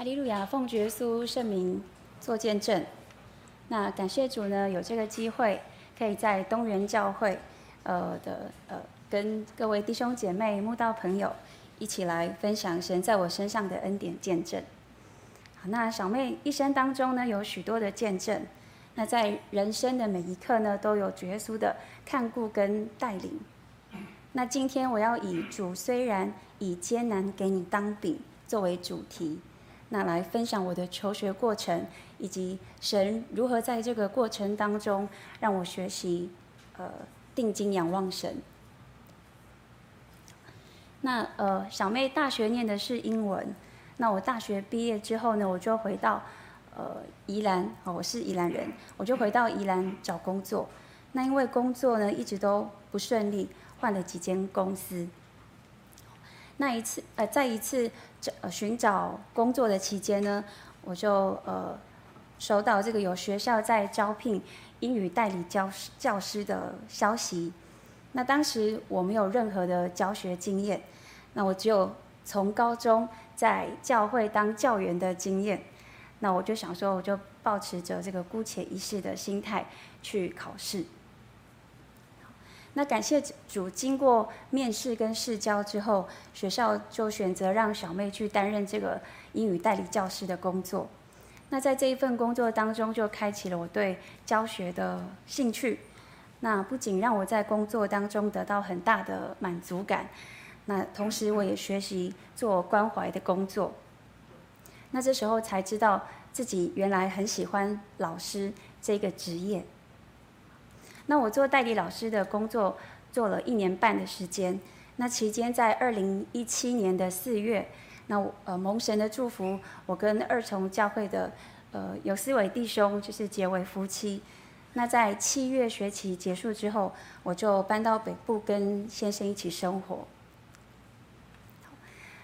哈利路亚，奉耶稣圣名做见证。那感谢主呢，有这个机会，可以在东园教会，呃的呃，跟各位弟兄姐妹、慕道朋友一起来分享神在我身上的恩典见证。好，那小妹一生当中呢，有许多的见证。那在人生的每一刻呢，都有主耶稣的看顾跟带领。那今天我要以主虽然以艰难给你当饼作为主题。那来分享我的求学过程，以及神如何在这个过程当中让我学习，呃，定睛仰望神。那呃，小妹大学念的是英文。那我大学毕业之后呢，我就回到呃宜兰，哦，我是宜兰人，我就回到宜兰找工作。那因为工作呢一直都不顺利，换了几间公司。那一次，呃，在一次找寻找工作的期间呢，我就呃收到这个有学校在招聘英语代理教师教师的消息。那当时我没有任何的教学经验，那我只有从高中在教会当教员的经验。那我就想说，我就抱持着这个姑且一试的心态去考试。那感谢主，经过面试跟试教之后，学校就选择让小妹去担任这个英语代理教师的工作。那在这一份工作当中，就开启了我对教学的兴趣。那不仅让我在工作当中得到很大的满足感，那同时我也学习做关怀的工作。那这时候才知道自己原来很喜欢老师这个职业。那我做代理老师的工作做了一年半的时间，那期间在二零一七年的四月，那呃蒙神的祝福，我跟二重教会的呃有思维弟兄就是结为夫妻。那在七月学期结束之后，我就搬到北部跟先生一起生活。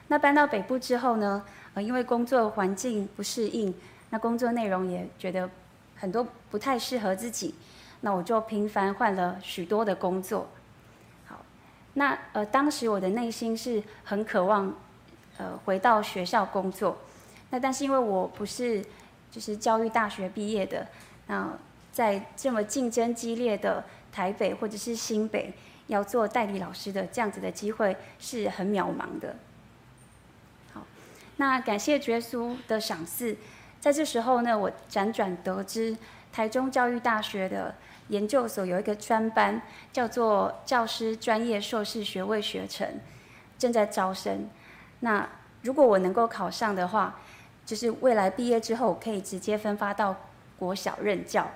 那搬到北部之后呢，呃因为工作环境不适应，那工作内容也觉得很多不太适合自己。那我就频繁换了许多的工作，好，那呃当时我的内心是很渴望，呃回到学校工作，那但是因为我不是就是教育大学毕业的，那在这么竞争激烈的台北或者是新北要做代理老师的这样子的机会是很渺茫的，好，那感谢耶稣的赏赐，在这时候呢，我辗转得知台中教育大学的。研究所有一个专班，叫做教师专业硕士学位学程，正在招生。那如果我能够考上的话，就是未来毕业之后可以直接分发到国小任教。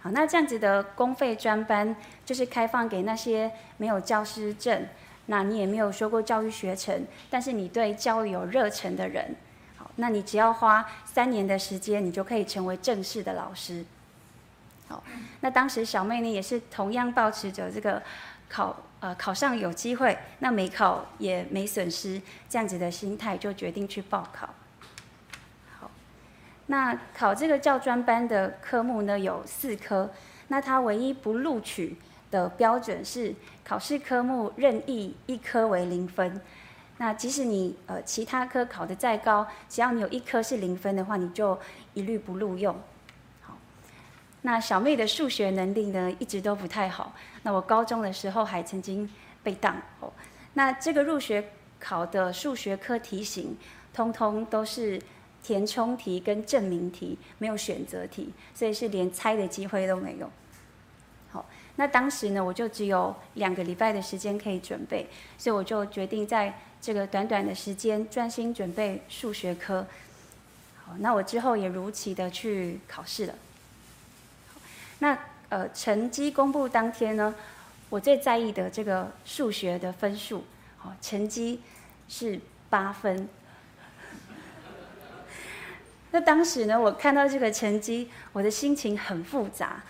好，那这样子的公费专班，就是开放给那些没有教师证，那你也没有修过教育学程，但是你对教育有热忱的人。好，那你只要花三年的时间，你就可以成为正式的老师。那当时小妹呢也是同样保持着这个考呃考上有机会，那没考也没损失这样子的心态，就决定去报考。好，那考这个教专班的科目呢有四科，那他唯一不录取的标准是考试科目任意一科为零分。那即使你呃其他科考得再高，只要你有一科是零分的话，你就一律不录用。那小妹的数学能力呢，一直都不太好。那我高中的时候还曾经被当哦。那这个入学考的数学科题型，通通都是填充题跟证明题，没有选择题，所以是连猜的机会都没有。好，那当时呢，我就只有两个礼拜的时间可以准备，所以我就决定在这个短短的时间专心准备数学科。好，那我之后也如期的去考试了。那呃，成绩公布当天呢，我最在意的这个数学的分数，哦，成绩是八分。那当时呢，我看到这个成绩，我的心情很复杂，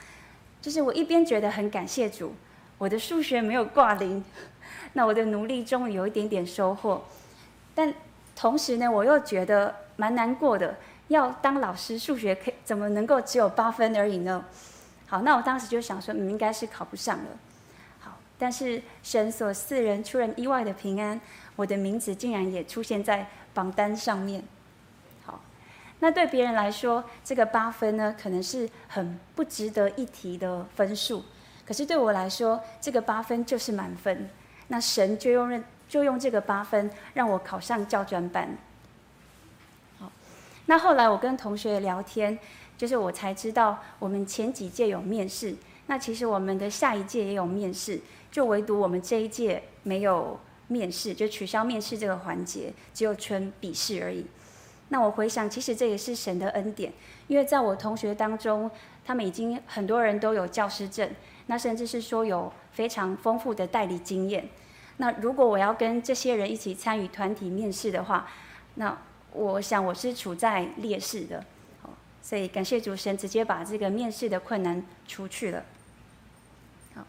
就是我一边觉得很感谢主，我的数学没有挂零，那我的努力终于有一点点收获，但同时呢，我又觉得蛮难过的，要当老师，数学可怎么能够只有八分而已呢？好，那我当时就想说，嗯，应该是考不上了。好，但是神所赐人出人意外的平安，我的名字竟然也出现在榜单上面。好，那对别人来说，这个八分呢，可能是很不值得一提的分数。可是对我来说，这个八分就是满分。那神就用就用这个八分让我考上教专班。好，那后来我跟同学聊天，就是我才知道，我们前几届有面试，那其实我们的下一届也有面试，就唯独我们这一届没有面试，就取消面试这个环节，只有纯笔试而已。那我回想，其实这也是神的恩典，因为在我同学当中，他们已经很多人都有教师证，那甚至是说有非常丰富的代理经验。那如果我要跟这些人一起参与团体面试的话，那我想我是处在劣势的。所以感谢主神直接把这个面试的困难除去了。好，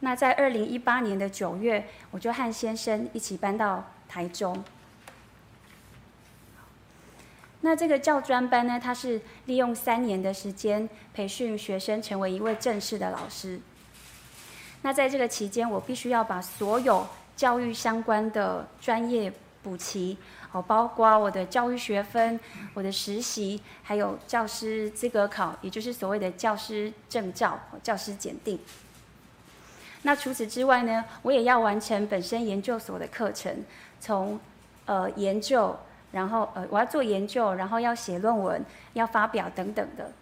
那在二零一八年的九月，我就和先生一起搬到台中。那这个教专班呢，它是利用三年的时间培训学生成为一位正式的老师。那在这个期间，我必须要把所有教育相关的专业补齐，哦，包括我的教育学分、我的实习，还有教师资格考，也就是所谓的教师证照、教师检定。那除此之外呢，我也要完成本身研究所的课程，从呃研究。然后呃，我要做研究，然后要写论文，要发表等等的。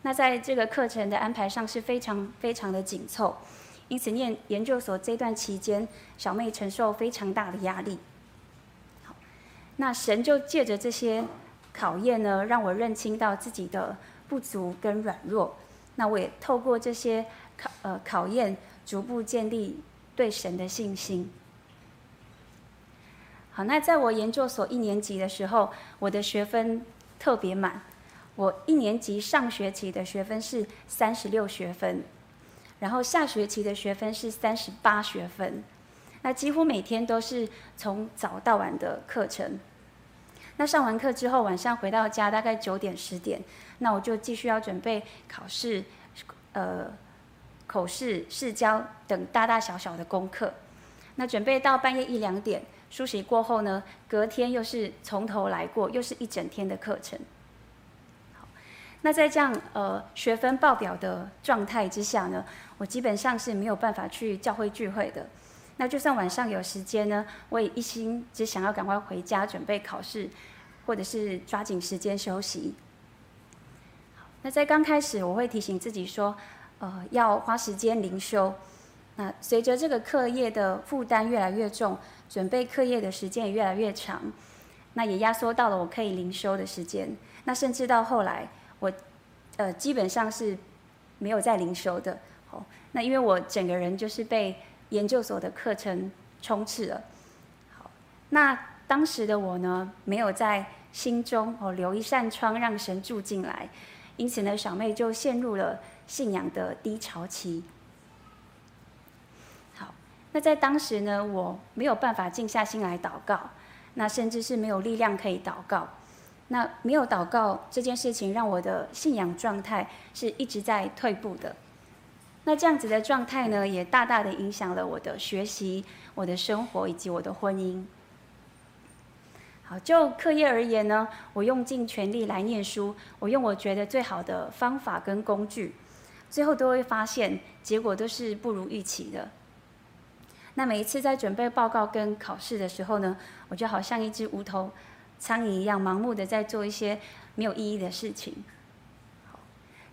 那在这个课程的安排上是非常非常的紧凑，因此念研究所这段期间，小妹承受非常大的压力。那神就借着这些考验呢，让我认清到自己的不足跟软弱。那我也透过这些考呃考验，逐步建立对神的信心。好，那在我研究所一年级的时候，我的学分特别满。我一年级上学期的学分是三十六学分，然后下学期的学分是三十八学分。那几乎每天都是从早到晚的课程。那上完课之后，晚上回到家大概九点十点，那我就继续要准备考试、呃口试、试教等大大小小的功课。那准备到半夜一两点。梳洗过后呢，隔天又是从头来过，又是一整天的课程。那在这样呃学分爆表的状态之下呢，我基本上是没有办法去教会聚会的。那就算晚上有时间呢，我也一心只想要赶快回家准备考试，或者是抓紧时间休息。那在刚开始，我会提醒自己说，呃，要花时间灵修。那随着这个课业的负担越来越重，准备课业的时间也越来越长，那也压缩到了我可以灵修的时间。那甚至到后来，我呃基本上是没有在灵修的。哦，那因为我整个人就是被研究所的课程冲刺了。好，那当时的我呢，没有在心中哦留一扇窗让神住进来，因此呢，小妹就陷入了信仰的低潮期。好那在当时呢，我没有办法静下心来祷告，那甚至是没有力量可以祷告。那没有祷告这件事情，让我的信仰状态是一直在退步的。那这样子的状态呢，也大大的影响了我的学习、我的生活以及我的婚姻。好，就课业而言呢，我用尽全力来念书，我用我觉得最好的方法跟工具，最后都会发现结果都是不如预期的。那每一次在准备报告跟考试的时候呢，我就好像一只无头苍蝇一样，盲目的在做一些没有意义的事情。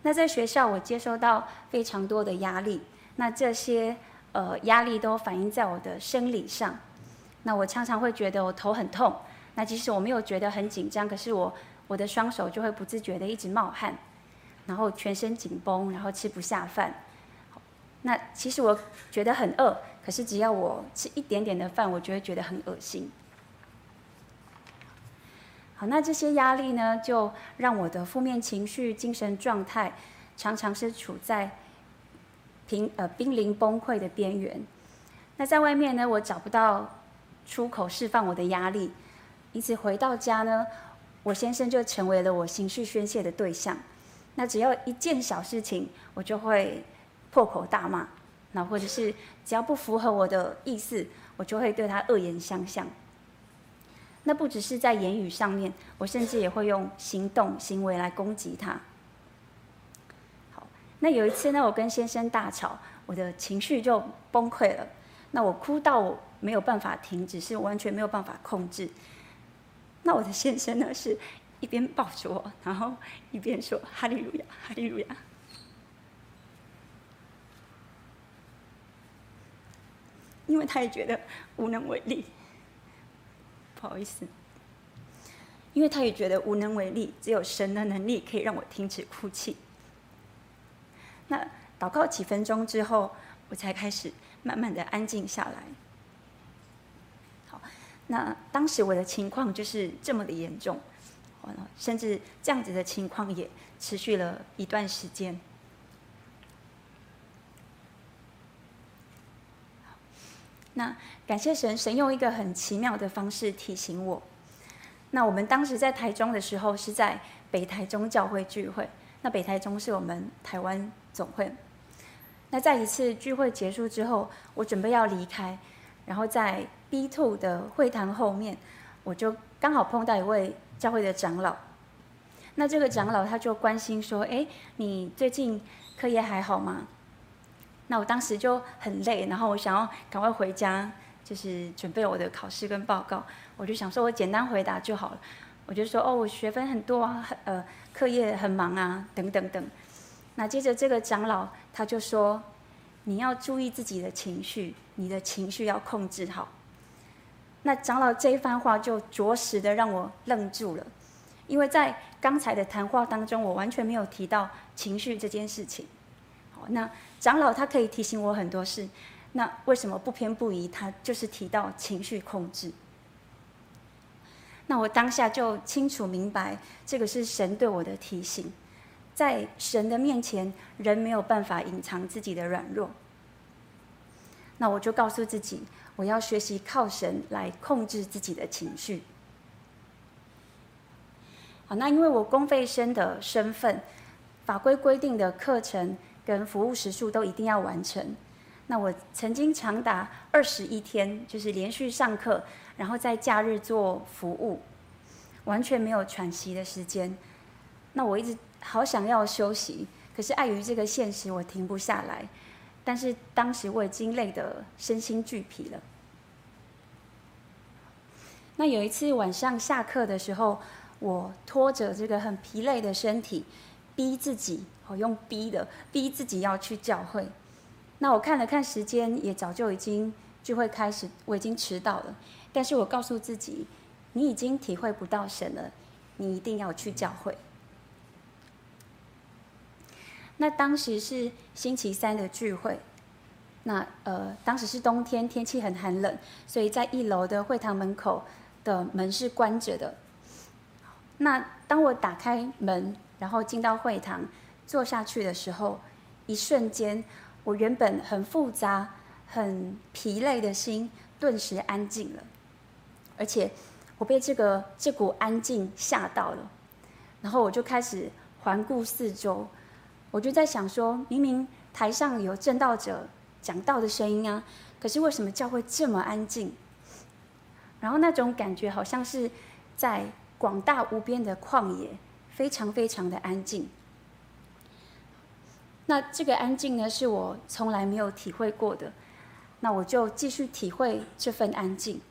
那在学校，我接收到非常多的压力，那这些呃压力都反映在我的生理上。那我常常会觉得我头很痛，那即使我没有觉得很紧张，可是我我的双手就会不自觉的一直冒汗，然后全身紧绷，然后吃不下饭。那其实我觉得很饿。可是只要我吃一点点的饭，我就会觉得很恶心。好，那这些压力呢，就让我的负面情绪、精神状态常常是处在濒呃濒临崩溃的边缘。那在外面呢，我找不到出口释放我的压力，因此回到家呢，我先生就成为了我情绪宣泄的对象。那只要一件小事情，我就会破口大骂。那或者是只要不符合我的意思，我就会对他恶言相向。那不只是在言语上面，我甚至也会用行动、行为来攻击他。好，那有一次呢，我跟先生大吵，我的情绪就崩溃了。那我哭到我没有办法停止，是完全没有办法控制。那我的先生呢，是一边抱着我，然后一边说：“哈利路亚，哈利路亚。”因为他也觉得无能为力。不好意思，因为他也觉得无能为力，只有神的能力可以让我停止哭泣。那祷告几分钟之后，我才开始慢慢的安静下来。好，那当时我的情况就是这么的严重，甚至这样子的情况也持续了一段时间。那感谢神，神用一个很奇妙的方式提醒我。那我们当时在台中的时候，是在北台中教会聚会。那北台中是我们台湾总会。那在一次聚会结束之后，我准备要离开，然后在 B Two 的会堂后面，我就刚好碰到一位教会的长老。那这个长老他就关心说：“哎，你最近课业还好吗？”那我当时就很累，然后我想要赶快回家，就是准备我的考试跟报告。我就想说，我简单回答就好了。我就说，哦，我学分很多啊，呃，课业很忙啊，等等等。那接着这个长老他就说，你要注意自己的情绪，你的情绪要控制好。那长老这一番话就着实的让我愣住了，因为在刚才的谈话当中，我完全没有提到情绪这件事情。那。长老他可以提醒我很多事，那为什么不偏不倚？他就是提到情绪控制。那我当下就清楚明白，这个是神对我的提醒。在神的面前，人没有办法隐藏自己的软弱。那我就告诉自己，我要学习靠神来控制自己的情绪。好，那因为我公费生的身份，法规规定的课程。跟服务时数都一定要完成。那我曾经长达二十一天，就是连续上课，然后在假日做服务，完全没有喘息的时间。那我一直好想要休息，可是碍于这个现实，我停不下来。但是当时我已经累得身心俱疲了。那有一次晚上下课的时候，我拖着这个很疲累的身体，逼自己。哦用逼的，逼自己要去教会。那我看了看时间，也早就已经聚会开始，我已经迟到了。但是我告诉自己，你已经体会不到神了，你一定要去教会。那当时是星期三的聚会，那呃，当时是冬天，天气很寒冷，所以在一楼的会堂门口的门是关着的。那当我打开门，然后进到会堂。坐下去的时候，一瞬间，我原本很复杂、很疲累的心顿时安静了，而且我被这个这股安静吓到了，然后我就开始环顾四周，我就在想说，明明台上有证道者讲道的声音啊，可是为什么教会这么安静？然后那种感觉好像是在广大无边的旷野，非常非常的安静。那这个安静呢，是我从来没有体会过的。那我就继续体会这份安静。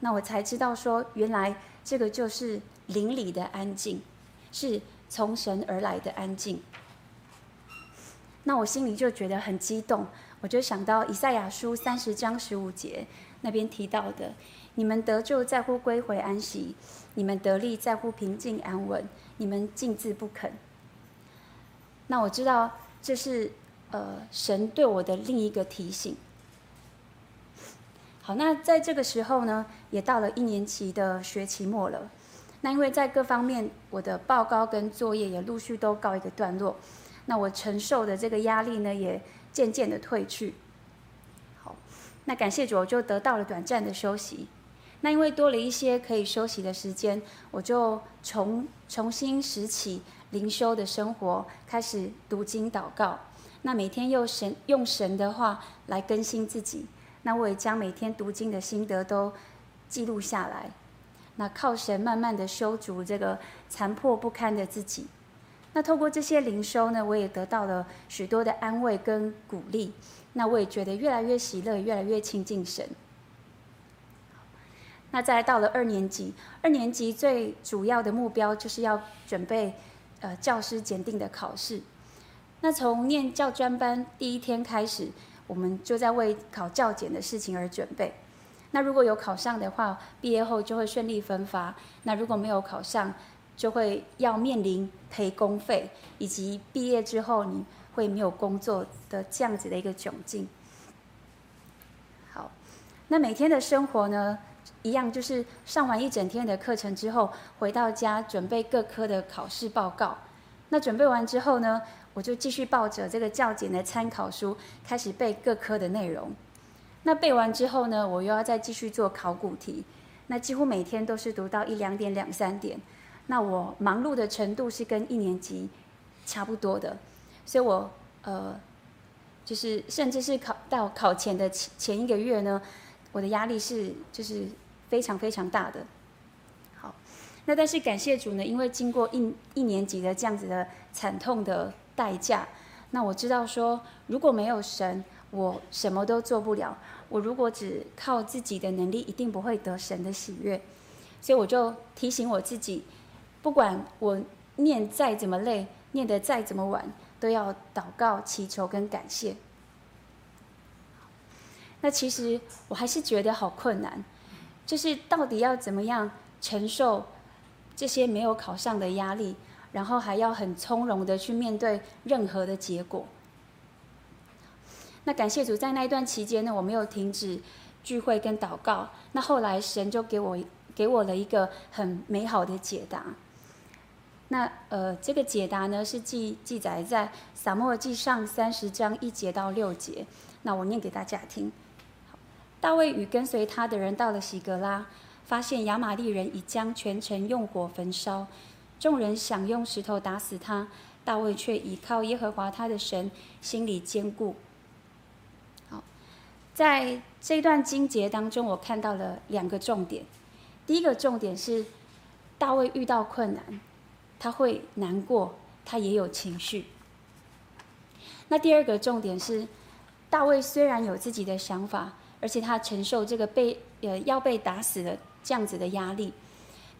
那我才知道说，原来这个就是灵里的安静，是从神而来的安静。那我心里就觉得很激动，我就想到以赛亚书三十章十五节那边提到的：“你们得救在乎归回安息，你们得力在乎平静安稳，你们静自不肯。”那我知道。这是呃神对我的另一个提醒。好，那在这个时候呢，也到了一年级的学期末了。那因为在各方面我的报告跟作业也陆续都告一个段落，那我承受的这个压力呢也渐渐的退去。好，那感谢主，我就得到了短暂的休息。那因为多了一些可以休息的时间，我就重重新拾起。灵修的生活，开始读经祷告，那每天用神用神的话来更新自己。那我也将每天读经的心得都记录下来。那靠神慢慢的修足这个残破不堪的自己。那透过这些灵修呢，我也得到了许多的安慰跟鼓励。那我也觉得越来越喜乐，越来越亲近神。那再到了二年级，二年级最主要的目标就是要准备呃教师检定的考试。那从念教专班第一天开始，我们就在为考教检的事情而准备。那如果有考上的话，毕业后就会顺利分发；那如果没有考上，就会要面临赔工费，以及毕业之后你会没有工作的这样子的一个窘境。好，那每天的生活呢，一样就是上完一整天的课程之后，回到家准备各科的考试报告。那准备完之后呢，我就继续抱着这个教检的参考书，开始背各科的内容。那背完之后呢，我又要再继续做考古题。那几乎每天都是读到一两点、两三点。那我忙碌的程度是跟一年级差不多的，所以我呃，就是甚至是考到考前的前前一个月呢，我的压力是就是。非常非常大的，好，那但是感谢主呢，因为经过一一年级的这样子的惨痛的代价，那我知道说，如果没有神，我什么都做不了。我如果只靠自己的能力，一定不会得神的喜悦。所以我就提醒我自己，不管我念再怎么累，念得再怎么晚，都要祷告、祈求跟感谢。那其实我还是觉得好困难。就是到底要怎么样承受这些没有考上的压力，然后还要很从容的去面对任何的结果。那感谢主，在那一段期间呢，我没有停止聚会跟祷告。那后来神就给我给我了一个很美好的解答。那呃，这个解答呢是记记载在撒母耳记上三十章一节到六节。那我念给大家听。大卫与跟随他的人到了洗格拉，发现亚玛力人已将全城用火焚烧。众人想用石头打死他，大卫却倚靠耶和华他的神，心里坚固。好，在这段经节当中，我看到了两个重点。第一个重点是，大卫遇到困难，他会难过，他也有情绪。那第二个重点是，大卫虽然有自己的想法。而且他承受这个被呃要被打死的这样子的压力，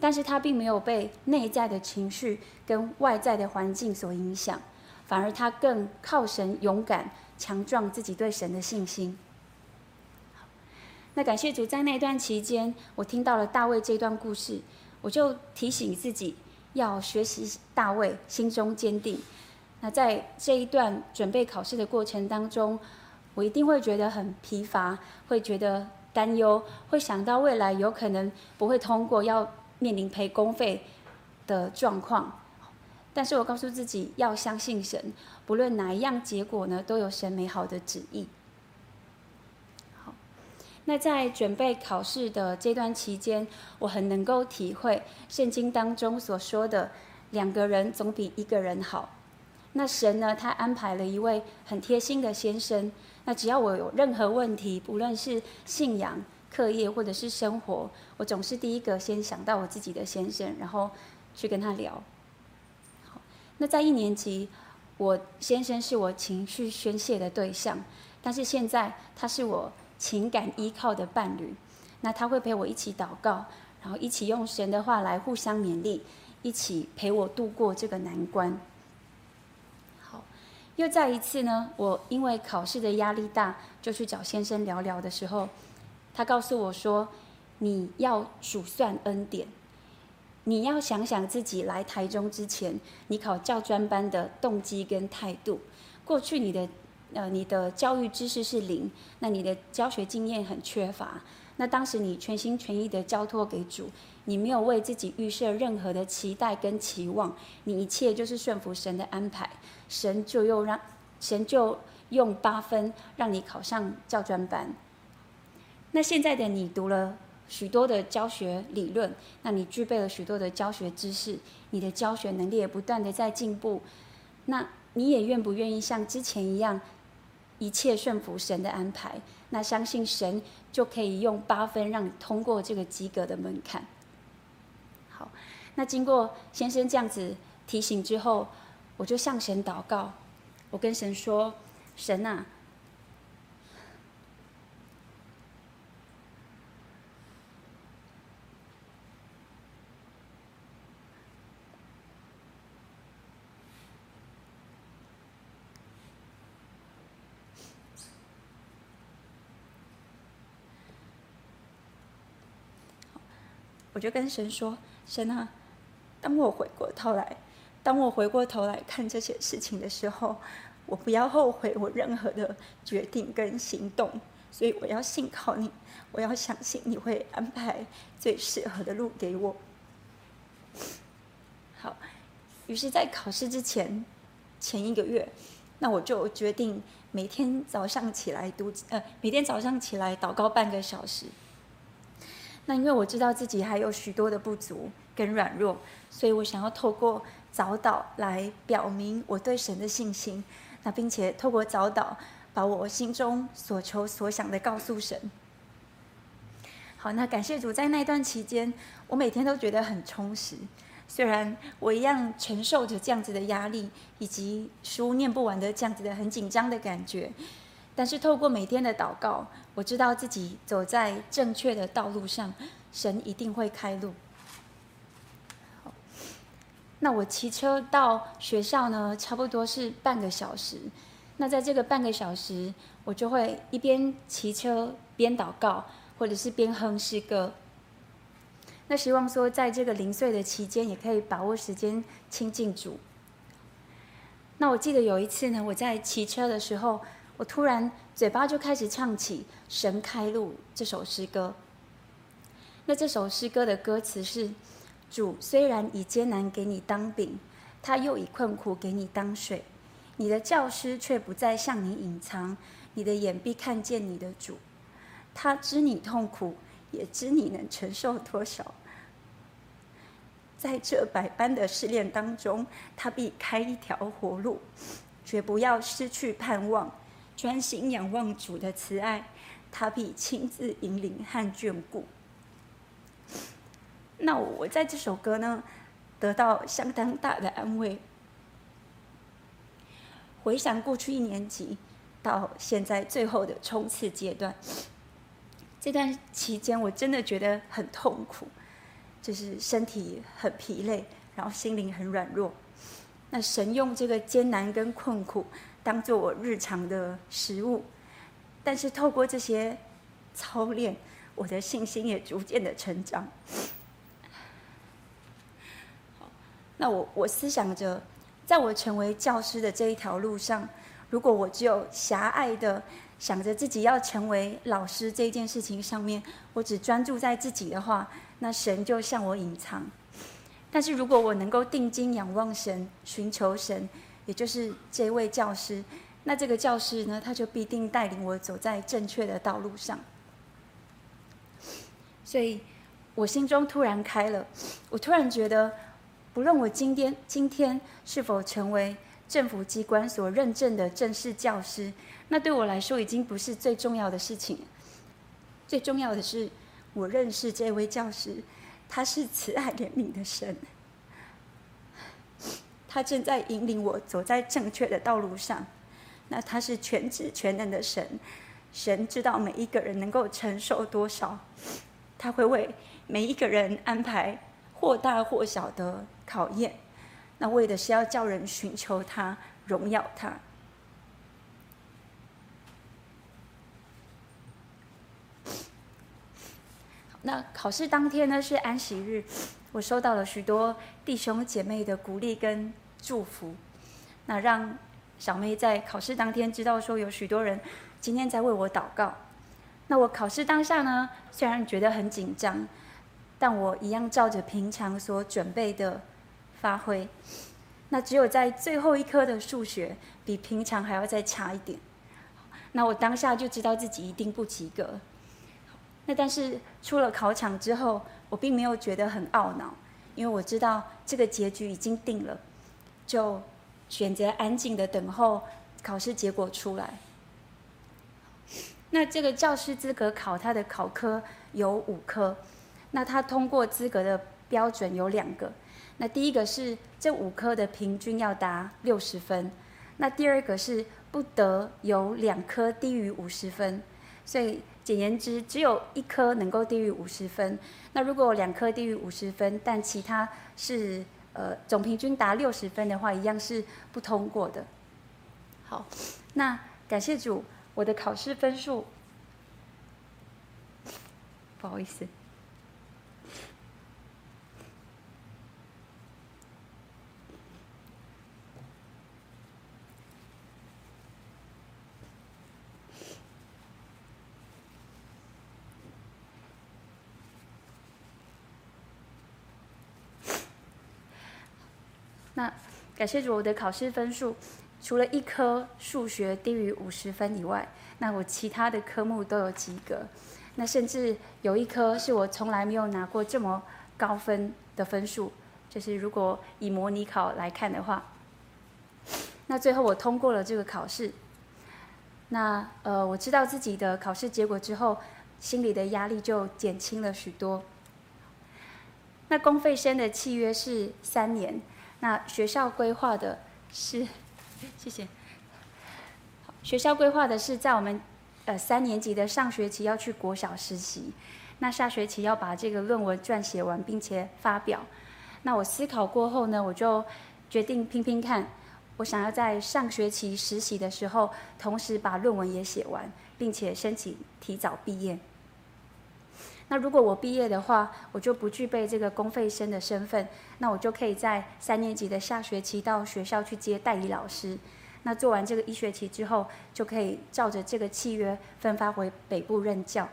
但是他并没有被内在的情绪跟外在的环境所影响，反而他更靠神勇敢强壮自己对神的信心。那感谢主，在那段期间，我听到了大卫这段故事，我就提醒自己要学习大卫，心中坚定。那在这一段准备考试的过程当中。我一定会觉得很疲乏，会觉得担忧，会想到未来有可能不会通过，要面临赔公费的状况。但是我告诉自己要相信神，不论哪一样结果呢，都有神美好的旨意。好，那在准备考试的这段期间，我很能够体会圣经当中所说的“两个人总比一个人好”。那神呢，他安排了一位很贴心的先生。那只要我有任何问题，不论是信仰、课业或者是生活，我总是第一个先想到我自己的先生，然后去跟他聊。好，那在一年级，我先生是我情绪宣泄的对象，但是现在他是我情感依靠的伴侣。那他会陪我一起祷告，然后一起用神的话来互相勉励，一起陪我度过这个难关。又再一次呢，我因为考试的压力大，就去找先生聊聊的时候，他告诉我说：“你要数算恩典，你要想想自己来台中之前，你考教专班的动机跟态度。过去你的呃你的教育知识是零，那你的教学经验很缺乏。那当时你全心全意的交托给主，你没有为自己预设任何的期待跟期望，你一切就是顺服神的安排。”神就又让神就用八分让你考上教专班。那现在的你读了许多的教学理论，那你具备了许多的教学知识，你的教学能力也不断的在进步。那你也愿不愿意像之前一样，一切顺服神的安排？那相信神就可以用八分让你通过这个及格的门槛。好，那经过先生这样子提醒之后，我就向神祷告，我跟神说：“神啊。”就跟神说：“神啊，当我回过头来，当我回过头来看这些事情的时候，我不要后悔我任何的决定跟行动。所以我要信靠你，我要相信你会安排最适合的路给我。”好，于是，在考试之前前一个月，那我就决定每天早上起来读，呃，每天早上起来祷告半个小时。那因为我知道自己还有许多的不足跟软弱，所以我想要透过早祷来表明我对神的信心。那并且透过早祷，把我心中所求所想的告诉神。好，那感谢主，在那段期间，我每天都觉得很充实。虽然我一样承受着这样子的压力，以及书念不完的这样子的很紧张的感觉。但是透过每天的祷告，我知道自己走在正确的道路上，神一定会开路。那我骑车到学校呢，差不多是半个小时。那在这个半个小时，我就会一边骑车边祷告，或者是边哼诗歌。那希望说，在这个零碎的期间，也可以把握时间亲近主。那我记得有一次呢，我在骑车的时候。我突然嘴巴就开始唱起《神开路》这首诗歌。那这首诗歌的歌词是：主虽然以艰难给你当饼，他又以困苦给你当水，你的教师却不再向你隐藏，你的眼必看见你的主。他知你痛苦，也知你能承受多少。在这百般的试炼当中，他必开一条活路，绝不要失去盼望。专心仰望主的慈爱，他必亲自引领和眷顾。那我在这首歌呢，得到相当大的安慰。回想过去一年级到现在最后的冲刺阶段，这段期间我真的觉得很痛苦，就是身体很疲累，然后心灵很软弱。那神用这个艰难跟困苦。当做我日常的食物，但是透过这些操练，我的信心也逐渐的成长。那我我思想着，在我成为教师的这一条路上，如果我只有狭隘的想着自己要成为老师这件事情上面，我只专注在自己的话，那神就向我隐藏。但是如果我能够定睛仰望神，寻求神。也就是这位教师，那这个教师呢，他就必定带领我走在正确的道路上。所以，我心中突然开了，我突然觉得，不论我今天今天是否成为政府机关所认证的正式教师，那对我来说已经不是最重要的事情。最重要的是，我认识这位教师，他是慈爱怜悯的神。他正在引领我走在正确的道路上，那他是全知全能的神，神知道每一个人能够承受多少，他会为每一个人安排或大或小的考验，那为的是要叫人寻求他，荣耀他。那考试当天呢，是安息日，我收到了许多弟兄姐妹的鼓励跟。祝福，那让小妹在考试当天知道说有许多人今天在为我祷告。那我考试当下呢，虽然觉得很紧张，但我一样照着平常所准备的发挥。那只有在最后一科的数学比平常还要再差一点，那我当下就知道自己一定不及格。那但是出了考场之后，我并没有觉得很懊恼，因为我知道这个结局已经定了。就选择安静的等候考试结果出来。那这个教师资格考，他的考科有五科，那他通过资格的标准有两个。那第一个是这五科的平均要达六十分，那第二个是不得有两科低于五十分。所以简言之，只有一科能够低于五十分。那如果两科低于五十分，但其他是呃总平均达六十分的话，一样是不通过的。好，那感谢主，我的考试分数。不好意思。那感谢主，我的考试分数除了一科数学低于五十分以外，那我其他的科目都有及格。那甚至有一科是我从来没有拿过这么高分的分数，就是如果以模拟考来看的话，那最后我通过了这个考试。那呃，我知道自己的考试结果之后，心里的压力就减轻了许多。那公费生的契约是三年，那学校规划的是，谢谢。学校规划的是在我们。呃，三年级的上学期要去国小实习，那下学期要把这个论文撰写完，并且发表。那我思考过后呢，我就决定拼拼看，我想要在上学期实习的时候，同时把论文也写完，并且申请提早毕业。那如果我毕业的话，我就不具备这个公费生的身份，那我就可以在三年级的下学期到学校去接代理老师。那做完这个一学期之后，就可以照着这个契约分发回北部任教。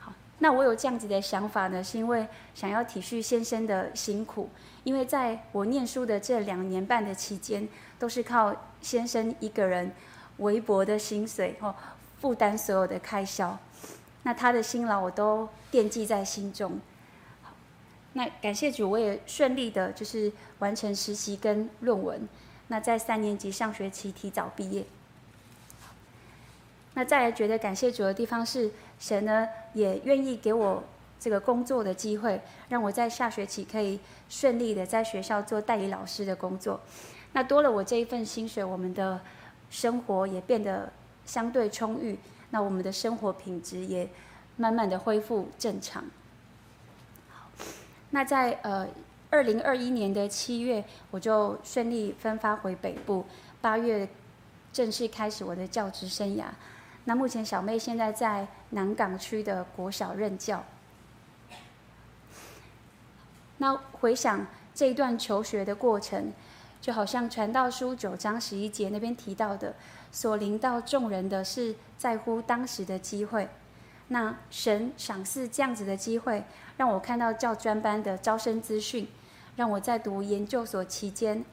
好，那我有这样子的想法呢，是因为想要体恤先生的辛苦，因为在我念书的这两年半的期间，都是靠先生一个人微薄的薪水哦，负担所有的开销。那他的辛劳我都惦记在心中。那感谢主，我也顺利的就是完成实习跟论文。那在三年级上学期提早毕业。那再来觉得感谢主的地方是，神呢也愿意给我这个工作的机会，让我在下学期可以顺利的在学校做代理老师的工作。那多了我这一份薪水，我们的生活也变得相对充裕，那我们的生活品质也慢慢的恢复正常。那在呃。二零二一年的七月，我就顺利分发回北部。八月正式开始我的教职生涯。那目前小妹现在在南港区的国小任教。那回想这一段求学的过程，就好像传道书九章十一节那边提到的，所临到众人的是在乎当时的机会。那神赏赐这样子的机会，让我看到教专班的招生资讯。让我在读研究所期间，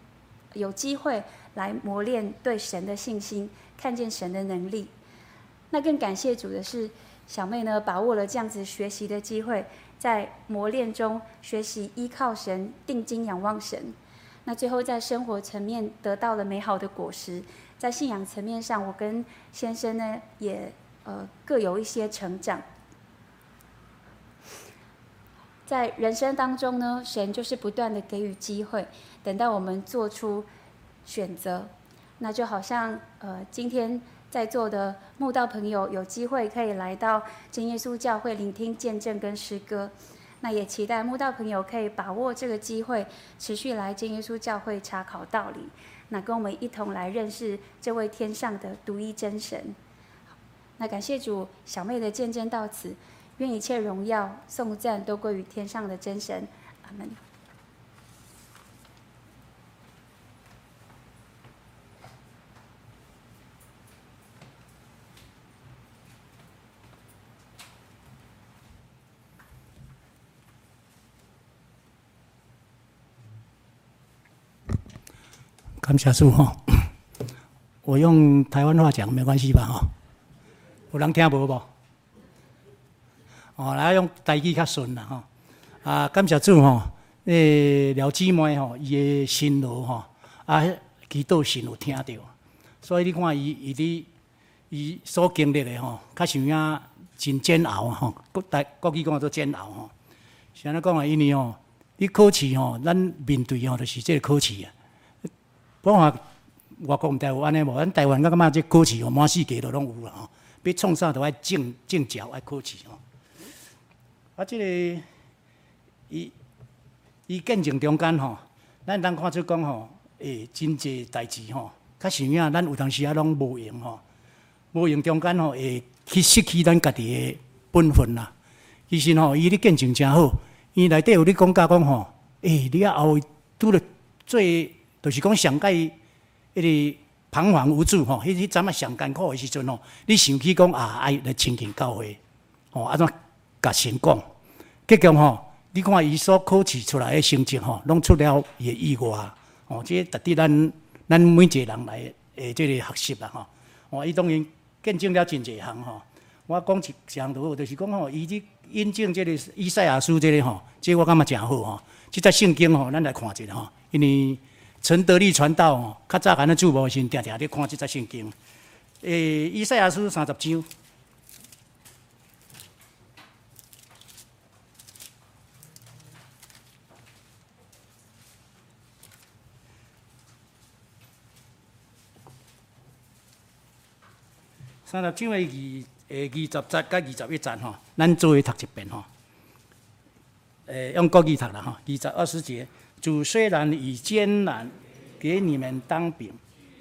有机会来磨练对神的信心，看见神的能力。那更感谢主的是，小妹呢把握了这样子学习的机会，在磨练中学习依靠神，定睛仰望神。那最后在生活层面得到了美好的果实，在信仰层面上，我跟先生呢也呃各有一些成长。在人生当中呢，神就是不断的给予机会，等到我们做出选择。那就好像呃，今天在座的慕道朋友有机会可以来到真耶稣教会聆听见证跟诗歌，那也期待慕道朋友可以把握这个机会，持续来真耶稣教会查考道理，那跟我们一同来认识这位天上的独一真神。那感谢主，小妹的见证到此。愿一切荣耀、颂赞都归于天上的真神，阿门。感谢主哈，我用台湾话讲没关系吧哈？有人听无不？哦，来用台语较顺啦吼。啊，感谢主吼，诶，廖姊妹吼，伊诶辛劳吼，啊，祈祷神有听到，所以你看伊伊伫伊所经历诶吼，较像影真煎熬吼，国台国语讲做煎熬吼。像咱讲啊，因为吼，你考试吼，咱面对吼，就是这个考试啊。不过外国毋知有安尼无，咱台湾我感觉这考试吼，满世界都拢有啦吼。要创啥都爱证证照爱考试吼。啊，这个伊伊见证中间吼，咱通看出讲吼，诶，真济代志吼，较想影咱有当时啊拢无用吼，无用中间吼会去失去咱家己的本分啦。其实吼，伊咧见证真好。伊内底有咧讲甲讲吼，诶，你啊后拄着最，就是讲上届迄个彷徨无助吼，迄迄阵啊上艰苦诶时阵吼，你想起讲啊爱来亲近教会，吼安怎甲神讲？结果吼，你看伊所考试出来诶成绩吼，拢出了伊诶意外，吼，即个值得咱咱每一个人来诶，即个学习啦吼。哦，伊当然见证了真侪项吼，我讲一项着好，就是讲吼，伊即。印证这个以赛亚书这个吼，即个、我感觉诚好吼。这则圣经吼，咱来看一下吼。因为陈德利传道哦，较早安尼主无先定定咧看即则圣经。诶，以赛亚书三十章，三十章诶二。诶，二十节甲二十一节吼，咱做伙读一遍吼。诶，用国语读啦吼。二十二十节，主虽然以艰难给你们当饼，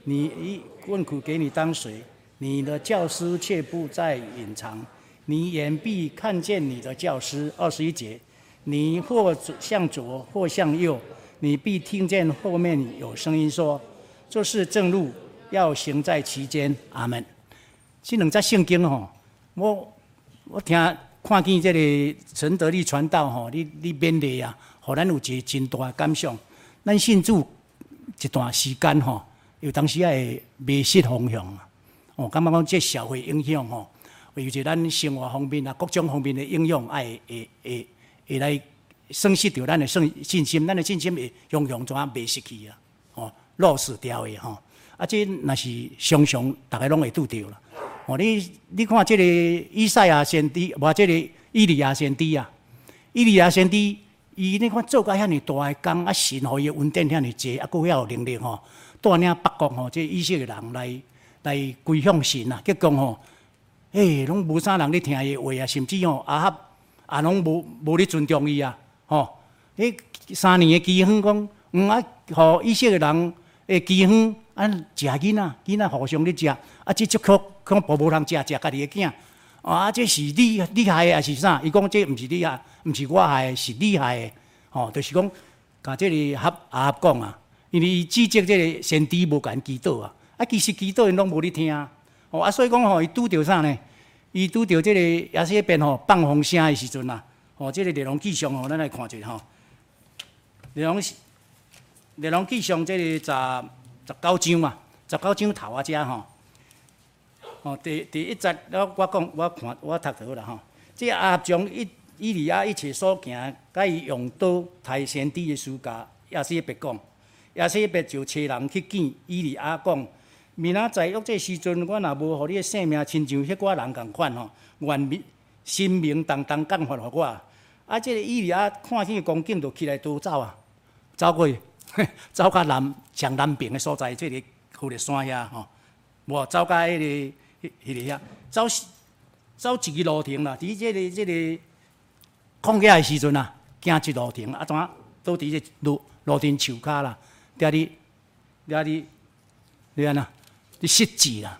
你以困苦给你当水，你的教师却不再隐藏，你眼必看见你的教师。二十一节，你或向左或向右，你必听见后面有声音说：这是正路，要行在其间。阿门。这两则圣经吼。我我听看见这个陈德利传道吼，你你勉励啊，互咱有一个真大的感想。咱信主一段时间吼，有当时也会迷失方向啊。哦，感觉讲这社会影响吼，尤其咱生活方面啊，各种方面的应用，爱会会会会来丧失掉咱的信信心，咱的信心会样样怎啊迷失去啊？哦，落失掉的吼。啊，这若是常常大家拢会拄着啦。哦，你你看这个以赛亚先知，或这个以利亚先知啊，以利亚先知，伊你看做甲遐尔大个工，啊神互伊稳定遐尔济，啊阁遐有能力吼，带领北国吼，这以色列人来来归向神啊，结果吼，诶，拢无啥人咧听伊话啊，甚至吼啊哈啊拢无无咧尊重伊啊，吼，迄三年的饥荒讲，嗯啊，互以色列人诶饥荒。啊，食囡仔，囡仔互相咧食，啊，即足可可保无人食，食家己诶囝，啊，这是你厉害诶，还是啥？伊讲这毋是厉害，毋是我害，是你害的，吼，就是讲，甲这个合合讲啊，因为伊指责这个先知无共祈祷啊，啊，其实祈祷因拢无咧听，吼，啊，所以讲吼，伊拄着啥呢？伊拄着这个也是一边吼放风声诶时阵啊，吼，这个列王纪上吼，咱来看一下吼，列王列王纪上这个十。十九章嘛，十九章头啊，遮吼，哦，第第一节，我我讲，我看我读到啦吼。即亚哈将一以利亚一切所行，甲伊用刀杀先知的事甲，亚西别讲，亚西别就找人去见以利亚讲，明仔载约这时阵，我若无互你的性命，亲像迄寡人共款吼，愿明心明当当降罚互我。啊，即个以利亚看见光景，就起来逃走啊，走过去。走到南上南边的所在，这里富丽山遐吼，无走到迄个迄迄个遐，走走一个路程啦。伫这个这个旷野的时阵啊，行一路程啊，怎啊倒伫这路路顶树骹啦，伫哩伫哩，你安那？你失志啦。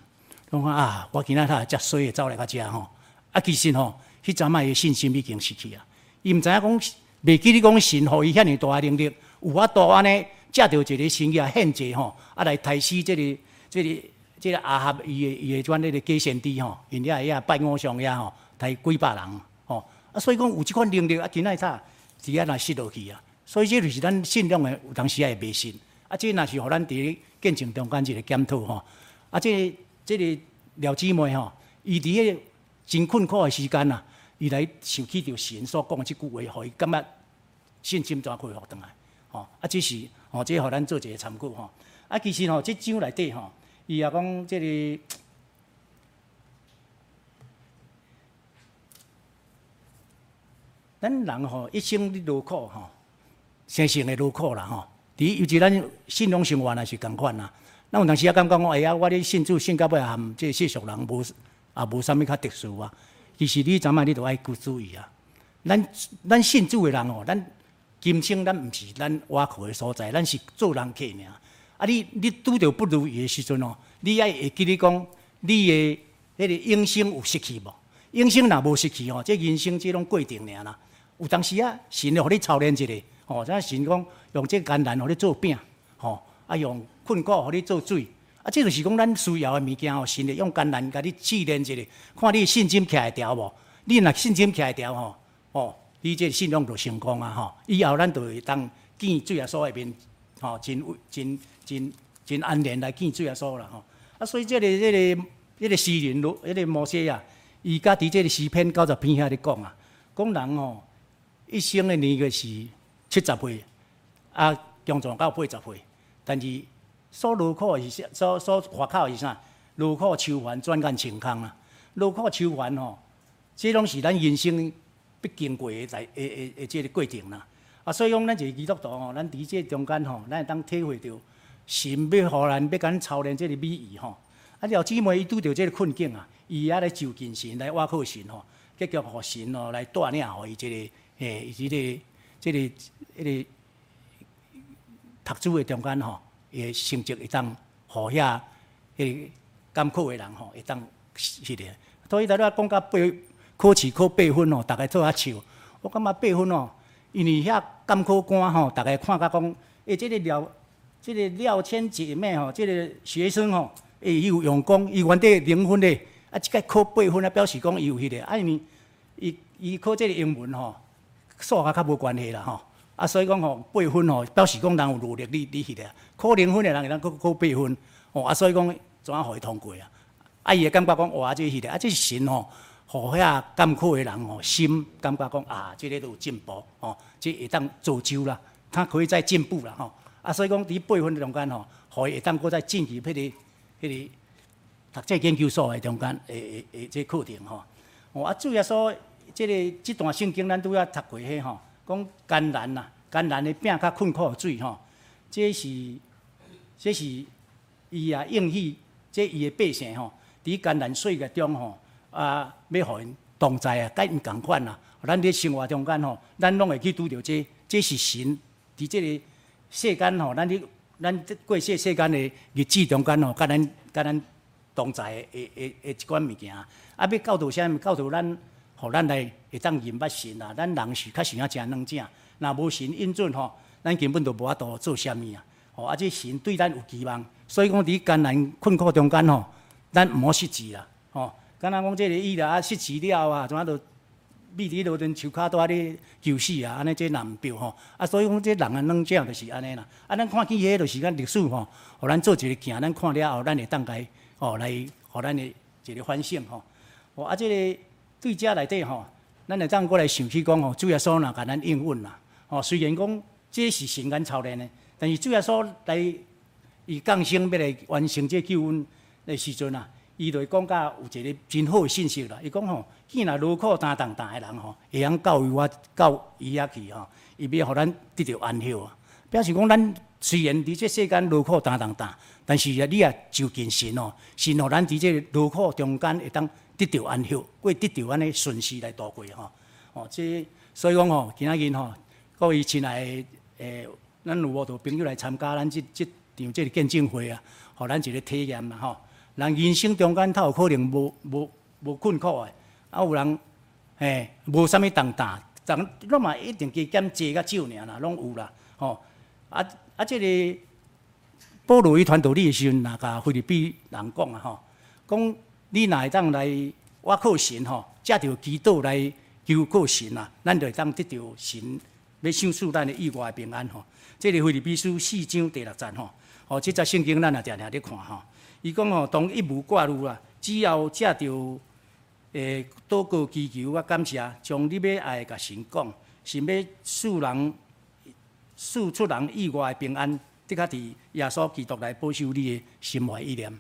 讲啊，我今仔日才衰的走来到遮吼。啊，其实吼，迄阵仔伊信心已经失去啊。伊毋知影讲，袂记你讲神，互伊遐尔大的能力。有法度安尼借着一个生意啊，献祭吼，啊来杀死即个、即个、即个亚哈伊的伊的转那个假先知吼，因遐遐拜偶像遐吼，杀几百人，啊所以讲有即款能力啊，今仔早是安那失落去啊，所以这就是咱信仰的有当时也会迷信，啊这若是互咱伫见证中间一个检讨吼，啊这个、这个廖姊妹吼，伊伫迄个真困苦的时间呐，伊来想起着神所讲的即句话，互伊感觉信心怎恢复倒来。吼，啊，这是吼，这互咱做一个参考吼。啊，其实吼，这章内底吼，伊也讲这个，咱人吼一生咧劳苦吼，生成的劳苦啦吼。伫尤其咱信仰生活也是共款啦。咱有当时也感觉讲，哎呀，我咧信主信到尾啊，含即世俗人无啊无啥物较特殊啊。其实你怎啊，你着爱顾注意啊。咱咱信主的人吼，咱今生咱毋是咱挖苦的所在，咱是做人客尔。啊，你你拄着不如意的时阵哦，你爱会记你讲，你的迄个永生有失去无？永生若无失去吼，即人生即拢过程尔啦。有当时啊，神会互你操练一下，吼，即神讲用即艰难互你做饼，吼，啊用困苦互你做水，啊，即就是讲咱需要的物件吼，神会用艰难甲你试炼一下，看你信心徛会牢无？你若信心徛会牢吼，哦，你即信仰就成功啊，吼，以后咱就会当见水啊，所内面，吼，真真真真安然来见水啊，所啦，吼，啊，所以即个即个即个诗人，迄个摩西啊。伊家伫即个诗篇九十篇遐咧讲啊，讲人吼一生的年月是七十岁，啊，强壮到八十岁，但是所劳苦的是所所花口是啥？劳苦愁烦转眼成空啊！劳苦愁烦吼，即拢是咱人生必经过的在诶诶诶即个过程啦。啊，所以讲咱一个基督徒吼，咱伫即中间吼，咱会当体会到神要互咱要甲咱操练即个美意吼。啊，了姊妹伊拄着即个困境啊。伊也来就近神来挖苦神吼，结局互神吼来带领互伊即个诶，伊即个即个迄个读书诶中间吼，伊诶成绩会当互遐迄个艰苦诶人吼会当迄个。所以在咧讲到八考试考八分吼，逐个做啊笑。我感觉八分吼，因为遐艰苦官吼，逐个看甲讲，诶，即个廖即个廖千姐妹吼，即个学生吼，诶，伊有用功，伊原底零分诶。啊，即个考八分啊，表示讲伊有迄个，啊，因为伊伊考即个英文吼，数学较无关系啦吼，啊，所以讲吼八分吼，表示讲人有努力，你你迄个，考零分的人会当考考八分，哦，啊，所以讲怎啊互伊通过啊？啊，伊会感觉讲哇，即个迄个，啊，即是神吼，互遐艰苦的人吼，心感觉讲啊，即个都有进步，哦，即会当造就啦，他可以再进步啦，吼，啊，所以讲伫八分的中间吼，互伊会当搁再进入迄个迄个。读这研究所的中间诶诶诶，这课程吼，哦啊，主要说即个这段圣经咱拄要读过迄吼，讲艰难呐，艰难的饼较困苦的水吼，这是这是伊啊应许，这伊的百姓吼，伫艰难岁月中吼，啊，要互因同在啊，甲因共款啊，咱伫生活中间吼，咱拢会去拄着这，这是神伫即个世间吼，咱伫咱过世世间的日子中间吼，甲咱甲咱。同在诶诶诶诶，一款物件，啊，要教导啥物？教导咱，互咱来会当认捌神啊！咱人是较想要诚软正，若无神引准吼，咱根本就无法度做啥物啊！吼，啊，这神对咱有期望，所以讲伫艰难困苦中间吼，咱毋好失志啦！吼，敢若讲这个伊啦，啊失志了啊，怎啊着秘伫路顶树骹拄仔咧求死啊！安尼这难标吼，啊，所以讲这人啊软正就是安尼啦！啊，咱看见迄个就是咱历史吼，互咱做一个行，咱看了后，咱会当该。吼，来，互咱的一个反省吼。哦，啊，这个对遮内底吼，咱会当过来想起讲吼，主耶稣若甲咱应允啦。吼，虽然讲这是神间操练的，但是主耶稣来伊降生要来完成这救恩的时阵啊，伊就会讲甲有一个真好的信息啦。伊讲吼，既然劳苦担重担的人吼，会晓教育我到伊遐去吼，伊要互咱得到安息啊。表示讲咱虽然伫这世间劳苦担重担。但是啊，你也就近神哦，神让咱伫这个劳苦中间会当得到安息，过得到安尼顺势来度过吼。哦，这所以讲吼，今仔日吼，各位亲爱的诶，咱有无多朋友来参加咱即即场即个见证会啊？互咱一个体验嘛吼。人人生中间，他有可能无无无困苦的，啊有人诶无啥物重担，咱拢嘛一定加减济较少尔啦，拢有啦。吼，啊啊这个。保罗伊传道理的时阵，若甲腓立比人讲啊，吼，讲你若会当来我靠神吼，借着基督来求靠神啊，咱就会当得到神要赏赐咱的意外平安吼。这个腓立比书四章第六节吼，吼，这则圣经咱也常常咧看吼。伊讲吼，当一无挂虑啊，只要借着诶祷告祈求啊，感谢，将你要爱甲神讲，神要赐人赐出人意外平安。的确伫耶稣基督来保守你的心怀意念，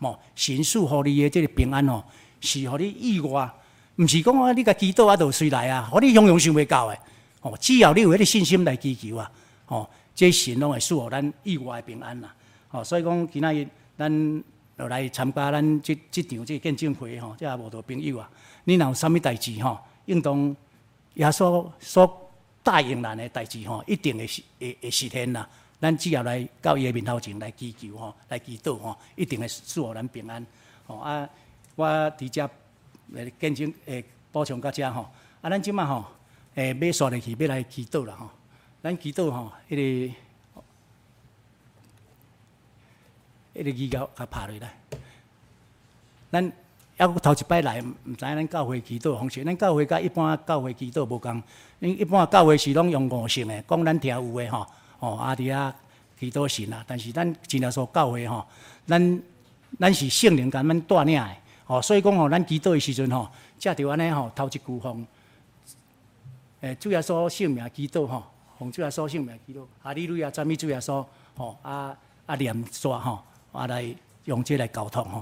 吼，神赐予你的这个平安吼，是予你意外，毋是讲啊，你甲祈祷啊，就随来啊，互你永永想袂到的，吼，只要你有迄个信心来祈求啊，吼，这神拢会赐予咱意外的平安啦，吼，所以讲今仔日咱落来参加咱这这场这见证会吼，这无多朋友啊，你若有啥物代志吼，应当耶稣所答应咱的代志吼，一定会实会会实现啦。咱只要来到伊的面头前来祈求吼，来祈祷吼，一定会赐予咱平安。吼啊，我伫遮来见证诶补充到遮吼，啊，咱即马吼诶要煞入去要来祈祷啦吼，咱祈祷吼，迄个迄个语稿甲拍落来。咱抑搁头一摆来，毋知影咱教会祈祷方式。咱教会甲一般教会祈祷无共，因一般教会是拢用五性诶，讲咱听有诶吼。哦，阿弟啊，祈祷神啊，但是咱真耶稣教会吼，咱咱是圣灵甲咱带领诶，哦，所以讲吼，咱祈祷诶时阵吼，则着安尼吼，头一句奉，诶，主耶稣圣名祈祷吼，奉主耶稣圣名祈祷，哈利路亚赞美主耶稣，吼，啊啊念煞吼，啊来用这来沟通吼，